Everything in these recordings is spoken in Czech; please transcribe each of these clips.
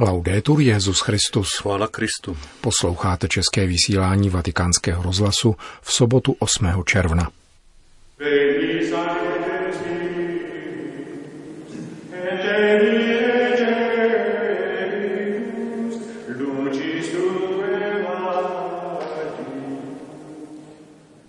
Laudetur Jezus Christus. Chvála Kristu. Posloucháte české vysílání Vatikánského rozhlasu v sobotu 8. června.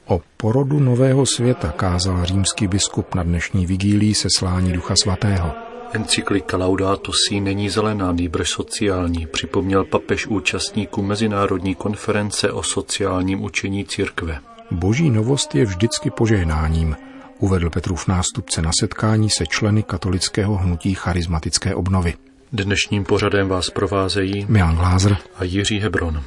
O porodu nového světa kázal římský biskup na dnešní vigílii seslání Ducha Svatého. Encyklika Laudato Si není zelená, nýbrž sociální, připomněl papež účastníků Mezinárodní konference o sociálním učení církve. Boží novost je vždycky požehnáním, uvedl Petrův nástupce na setkání se členy katolického hnutí charismatické obnovy. Dnešním pořadem vás provázejí Milan Glázer a Jiří Hebron.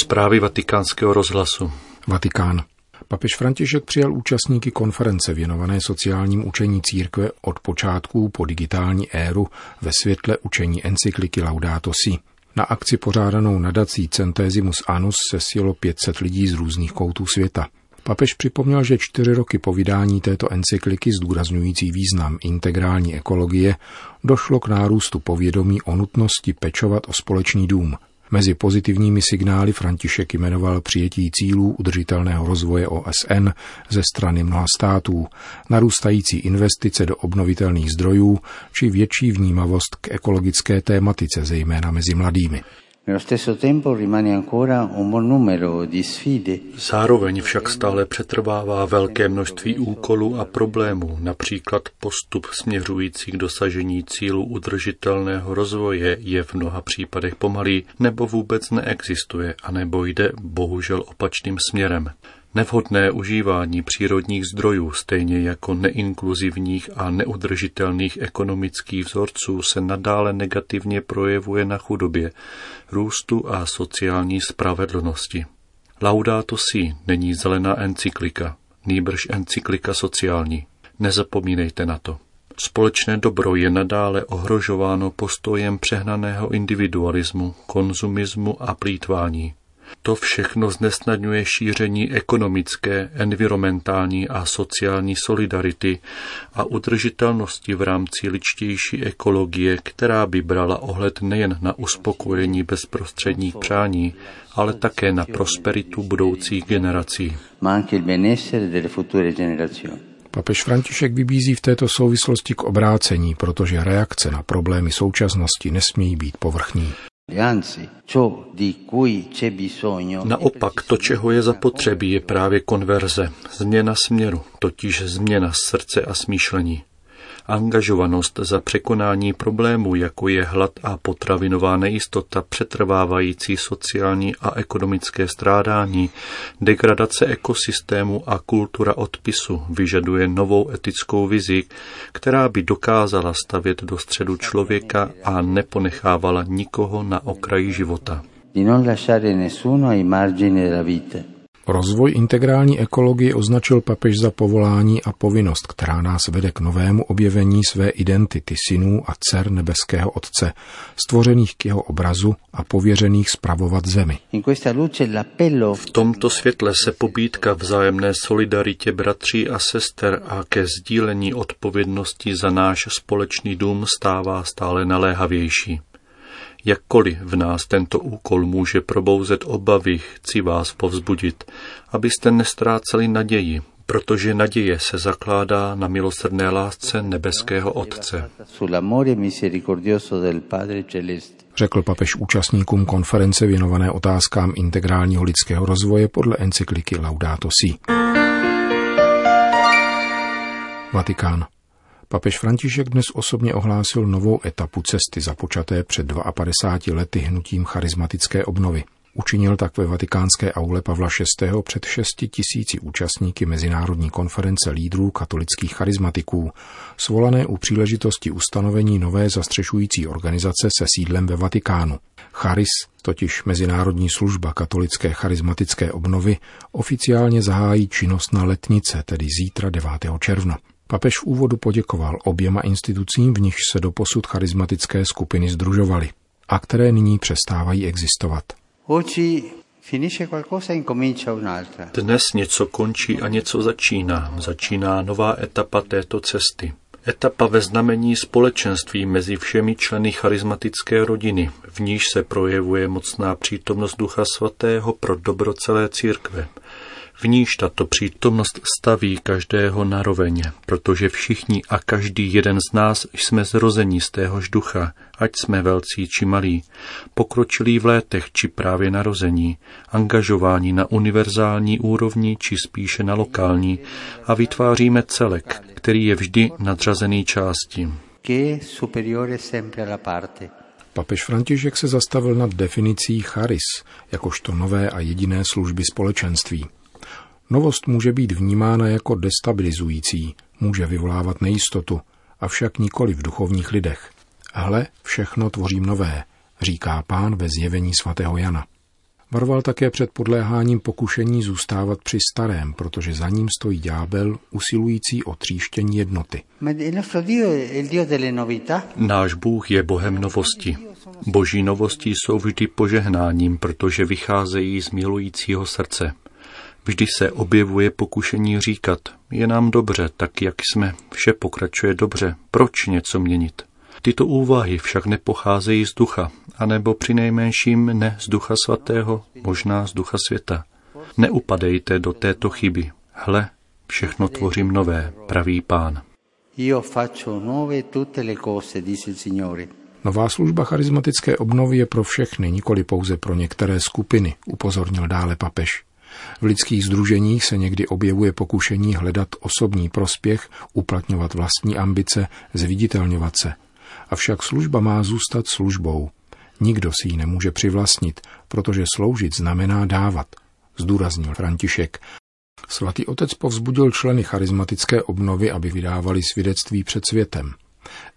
Zprávy vatikánského rozhlasu. Vatikán. Papež František přijal účastníky konference věnované sociálním učení církve od počátků po digitální éru ve světle učení encykliky Laudato Si. Na akci pořádanou nadací Centesimus Annus se sjelo 500 lidí z různých koutů světa. Papež připomněl, že čtyři roky po vydání této encykliky zdůrazňující význam integrální ekologie došlo k nárůstu povědomí o nutnosti pečovat o společný dům – Mezi pozitivními signály František jmenoval přijetí cílů udržitelného rozvoje OSN ze strany mnoha států, narůstající investice do obnovitelných zdrojů či větší vnímavost k ekologické tématice, zejména mezi mladými. Zároveň však stále přetrvává velké množství úkolů a problémů, například postup směřující k dosažení cílu udržitelného rozvoje je v mnoha případech pomalý nebo vůbec neexistuje, anebo jde bohužel opačným směrem. Nevhodné užívání přírodních zdrojů, stejně jako neinkluzivních a neudržitelných ekonomických vzorců, se nadále negativně projevuje na chudobě, růstu a sociální spravedlnosti. Laudato si není zelená encyklika, nýbrž encyklika sociální. Nezapomínejte na to. Společné dobro je nadále ohrožováno postojem přehnaného individualismu, konzumismu a plítvání. To všechno znesnadňuje šíření ekonomické, environmentální a sociální solidarity a udržitelnosti v rámci ličtější ekologie, která by brala ohled nejen na uspokojení bezprostředních přání, ale také na prosperitu budoucích generací. Papež František vybízí v této souvislosti k obrácení, protože reakce na problémy současnosti nesmějí být povrchní. Naopak, to, čeho je zapotřebí, je právě konverze, změna směru, totiž změna srdce a smýšlení angažovanost za překonání problémů, jako je hlad a potravinová nejistota, přetrvávající sociální a ekonomické strádání, degradace ekosystému a kultura odpisu vyžaduje novou etickou vizi, která by dokázala stavět do středu člověka a neponechávala nikoho na okraji života. Di non lasciare nessuno ai margini della vita. Rozvoj integrální ekologie označil papež za povolání a povinnost, která nás vede k novému objevení své identity synů a dcer nebeského Otce, stvořených k jeho obrazu a pověřených spravovat zemi. V tomto světle se pobídka vzájemné solidaritě bratří a sester a ke sdílení odpovědnosti za náš společný dům stává stále naléhavější. Jakkoliv v nás tento úkol může probouzet obavy, chci vás povzbudit, abyste nestráceli naději, protože naděje se zakládá na milosrdné lásce nebeského Otce. Řekl papež účastníkům konference věnované otázkám integrálního lidského rozvoje podle encykliky Laudato Si. Vatikán. Papež František dnes osobně ohlásil novou etapu cesty započaté před 52 lety hnutím charismatické obnovy. Učinil tak ve vatikánské aule Pavla VI. před 6 tisíci účastníky Mezinárodní konference lídrů katolických charismatiků, svolané u příležitosti ustanovení nové zastřešující organizace se sídlem ve Vatikánu. Charis, totiž Mezinárodní služba katolické charismatické obnovy, oficiálně zahájí činnost na letnice, tedy zítra 9. června. Papež v úvodu poděkoval oběma institucím, v nichž se doposud charismatické skupiny združovaly. a které nyní přestávají existovat. Dnes něco končí a něco začíná. Začíná nová etapa této cesty. Etapa ve znamení společenství mezi všemi členy charismatické rodiny, v níž se projevuje mocná přítomnost Ducha Svatého pro dobro celé církve. V níž tato přítomnost staví každého naroveň, protože všichni a každý jeden z nás jsme zrození z téhož ducha, ať jsme velcí či malí, pokročilí v létech či právě narození, angažováni na univerzální úrovni či spíše na lokální a vytváříme celek, který je vždy nadřazený části. Papež František se zastavil nad definicí charis, jakožto nové a jediné služby společenství. Novost může být vnímána jako destabilizující, může vyvolávat nejistotu, avšak nikoli v duchovních lidech. Hle, všechno tvořím nové, říká pán ve zjevení svatého Jana. Varoval také před podléháním pokušení zůstávat při starém, protože za ním stojí ďábel usilující o tříštění jednoty. Náš Bůh je Bohem novosti. Boží novosti jsou vždy požehnáním, protože vycházejí z milujícího srdce. Vždy se objevuje pokušení říkat, je nám dobře, tak jak jsme, vše pokračuje dobře, proč něco měnit? Tyto úvahy však nepocházejí z ducha, anebo při nejmenším ne z ducha svatého, možná z ducha světa. Neupadejte do této chyby. Hle, všechno tvořím nové, pravý pán. Nová služba charismatické obnovy je pro všechny, nikoli pouze pro některé skupiny, upozornil dále papež. V lidských združeních se někdy objevuje pokušení hledat osobní prospěch, uplatňovat vlastní ambice, zviditelňovat se. Avšak služba má zůstat službou. Nikdo si ji nemůže přivlastnit, protože sloužit znamená dávat, zdůraznil František. Svatý otec povzbudil členy charismatické obnovy, aby vydávali svědectví před světem.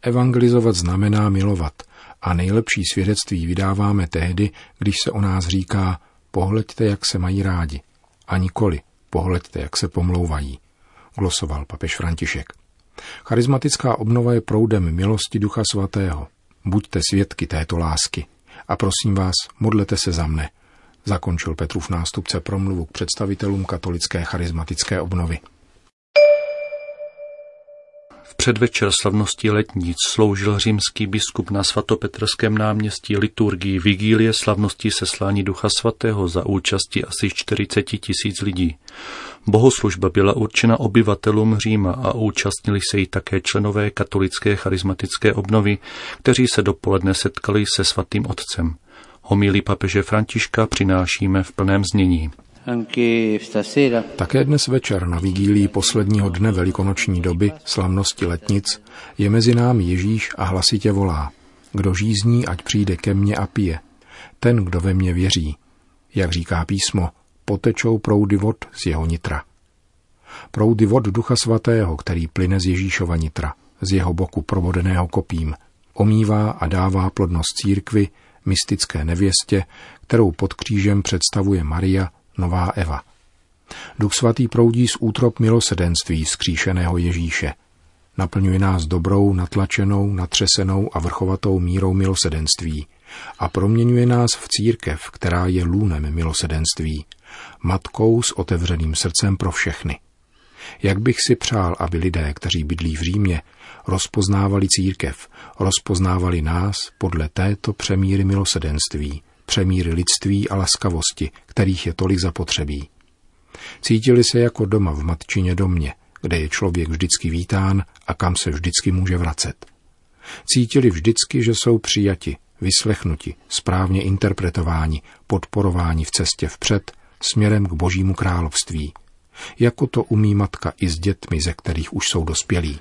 Evangelizovat znamená milovat a nejlepší svědectví vydáváme tehdy, když se o nás říká pohleďte, jak se mají rádi, a nikoli pohleďte, jak se pomlouvají, glosoval papež František. Charismatická obnova je proudem milosti Ducha Svatého. Buďte svědky této lásky. A prosím vás, modlete se za mne, zakončil Petrův nástupce promluvu k představitelům katolické charismatické obnovy. V předvečer slavnosti letnic sloužil římský biskup na svatopetrském náměstí liturgii vigílie slavnosti seslání Ducha Svatého za účasti asi 40 tisíc lidí. Bohoslužba byla určena obyvatelům Říma a účastnili se jí také členové katolické charismatické obnovy, kteří se dopoledne setkali se svatým otcem. Homílí papeže Františka přinášíme v plném znění. Také dnes večer na vigílii posledního dne velikonoční doby, slavnosti letnic, je mezi námi Ježíš a hlasitě volá. Kdo žízní, ať přijde ke mně a pije. Ten, kdo ve mně věří. Jak říká písmo, potečou proudy vod z jeho nitra. Proudy vod Ducha Svatého, který plyne z Ježíšova nitra, z jeho boku provodeného kopím, omývá a dává plodnost církvy, mystické nevěstě, kterou pod křížem představuje Maria, nová Eva. Duch svatý proudí z útrop milosedenství skříšeného Ježíše. Naplňuje nás dobrou, natlačenou, natřesenou a vrchovatou mírou milosedenství a proměňuje nás v církev, která je lůnem milosedenství, matkou s otevřeným srdcem pro všechny. Jak bych si přál, aby lidé, kteří bydlí v Římě, rozpoznávali církev, rozpoznávali nás podle této přemíry milosedenství, přemíry lidství a laskavosti, kterých je tolik zapotřebí. Cítili se jako doma v matčině domě, kde je člověk vždycky vítán a kam se vždycky může vracet. Cítili vždycky, že jsou přijati, vyslechnuti, správně interpretováni, podporováni v cestě vpřed, směrem k božímu království, jako to umí matka i s dětmi, ze kterých už jsou dospělí.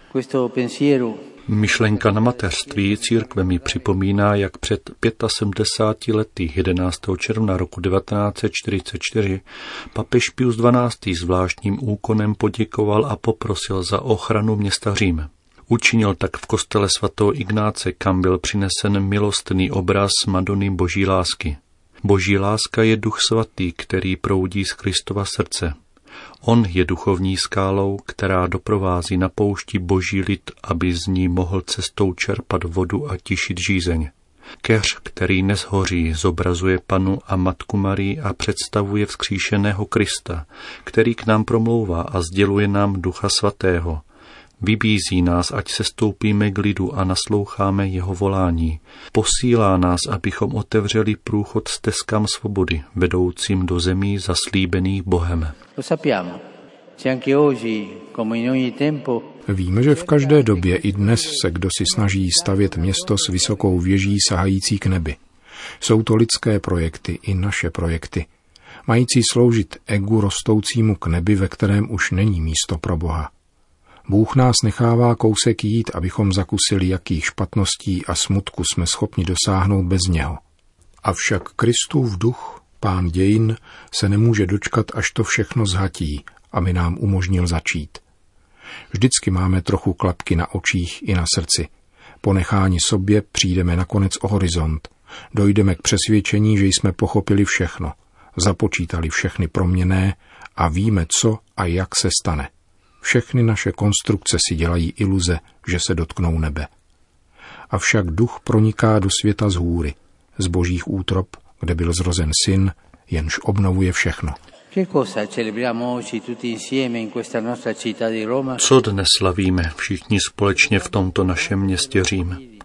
Myšlenka na mateřství církve mi připomíná, jak před 75 lety 11. června roku 1944 papež Pius XII. zvláštním úkonem poděkoval a poprosil za ochranu města Řím. Učinil tak v kostele svatého Ignáce, kam byl přinesen milostný obraz Madony boží lásky. Boží láska je duch svatý, který proudí z Kristova srdce. On je duchovní skálou, která doprovází na poušti boží lid, aby z ní mohl cestou čerpat vodu a tišit žízeň. Keř, který nezhoří, zobrazuje panu a matku Marii a představuje vzkříšeného Krista, který k nám promlouvá a sděluje nám Ducha Svatého. Vybízí nás, ať se stoupíme k lidu a nasloucháme jeho volání. Posílá nás, abychom otevřeli průchod stezkám svobody, vedoucím do zemí zaslíbených Bohem. Lo sappiamo. Se anche oggi, come in ogni tempo, Víme, že v každé době i dnes se kdo si snaží stavět město s vysokou věží sahající k nebi. Jsou to lidské projekty i naše projekty, mající sloužit egu rostoucímu k nebi, ve kterém už není místo pro Boha. Bůh nás nechává kousek jít, abychom zakusili, jakých špatností a smutku jsme schopni dosáhnout bez něho. Avšak Kristův duch, pán dějin, se nemůže dočkat, až to všechno zhatí, aby nám umožnil začít. Vždycky máme trochu klapky na očích i na srdci. Ponecháni sobě přijdeme nakonec o horizont. Dojdeme k přesvědčení, že jsme pochopili všechno, započítali všechny proměné a víme, co a jak se stane. Všechny naše konstrukce si dělají iluze, že se dotknou nebe. Avšak duch proniká do světa z hůry, z božích útrop, kde byl zrozen syn, jenž obnovuje všechno. Co dnes slavíme všichni společně v tomto našem městě Řím?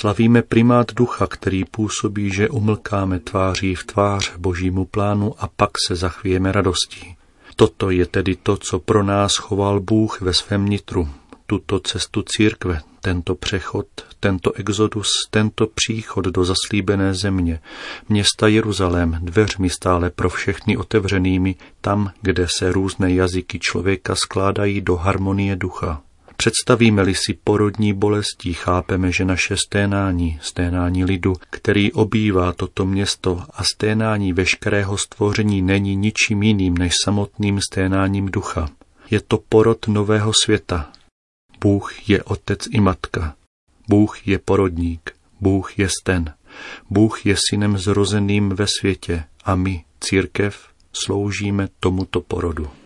Slavíme primát ducha, který působí, že umlkáme tváří v tvář božímu plánu a pak se zachvějeme radostí. Toto je tedy to, co pro nás choval Bůh ve svém nitru, tuto cestu církve, tento přechod, tento exodus, tento příchod do zaslíbené země, města Jeruzalém, dveřmi stále pro všechny otevřenými, tam, kde se různé jazyky člověka skládají do harmonie ducha. Představíme-li si porodní bolestí, chápeme, že naše sténání, sténání lidu, který obývá toto město a sténání veškerého stvoření není ničím jiným než samotným sténáním ducha. Je to porod nového světa. Bůh je otec i matka. Bůh je porodník. Bůh je sten. Bůh je synem zrozeným ve světě a my, církev, sloužíme tomuto porodu.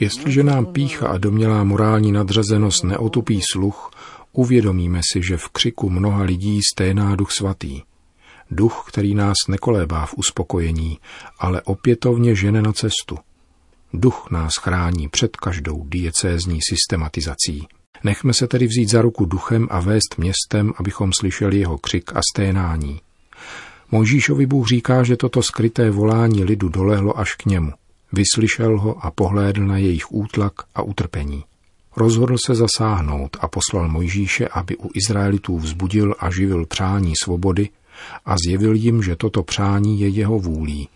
Jestliže nám pícha a domělá morální nadřazenost neotupí sluch, uvědomíme si, že v křiku mnoha lidí sténá duch svatý. Duch, který nás nekolébá v uspokojení, ale opětovně žene na cestu. Duch nás chrání před každou diecézní systematizací. Nechme se tedy vzít za ruku duchem a vést městem, abychom slyšeli jeho křik a sténání. Mojžíšovi Bůh říká, že toto skryté volání lidu dolehlo až k němu. Vyslyšel ho a pohlédl na jejich útlak a utrpení. Rozhodl se zasáhnout a poslal Mojžíše, aby u Izraelitů vzbudil a živil přání svobody a zjevil jim, že toto přání je jeho vůlí,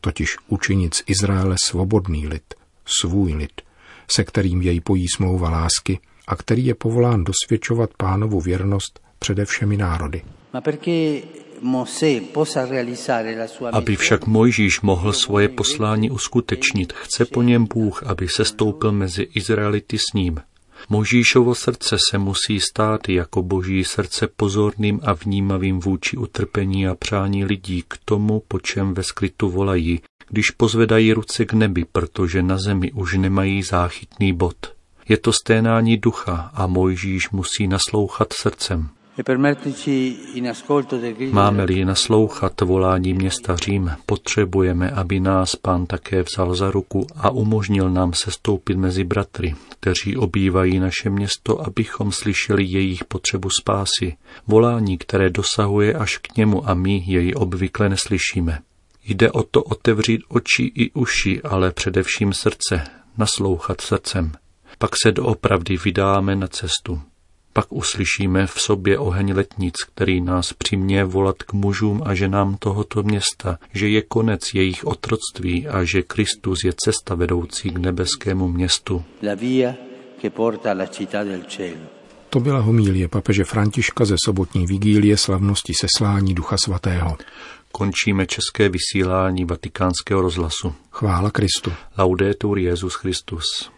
totiž učinit z Izraele svobodný lid, svůj lid, se kterým jej pojí smlouva lásky a který je povolán dosvědčovat pánovu věrnost přede všemi národy. ma perché Aby však Mojžíš mohl svoje poslání uskutečnit, chce po něm Bůh, aby se stoupil mezi Izraelity s ním. Mojžíšovo srdce se musí stát jako boží srdce pozorným a vnímavým vůči utrpení a přání lidí k tomu, po čem ve skrytu volají, když pozvedají ruce k nebi, protože na zemi už nemají záchytný bod. Je to sténání ducha a Mojžíš musí naslouchat srdcem. E Máme-li naslouchat volání města Řím, potřebujeme, aby nás pán také vzal za ruku a umožnil nám se stoupit mezi bratry, kteří obývají naše město, abychom slyšeli jejich potřebu spásy, volání, které dosahuje až k němu a my jej obvykle neslyšíme. Jde o to otevřít oči i uši, ale především srdce, naslouchat srdcem. Pak se doopravdy vydáme na cestu. Pak uslyšíme v sobě oheň letnic, který nás přimě volat k mužům a ženám tohoto města, že je konec jejich otroctví a že Kristus je cesta vedoucí k nebeskému městu. la via che porta alla città del cielo. To byla homílie papeže Františka ze sobotní vigílie slavnosti seslání Ducha Svatého. Končíme české vysílání vatikánského rozhlasu. Chvála Kristu. Laudetur Jezus Christus.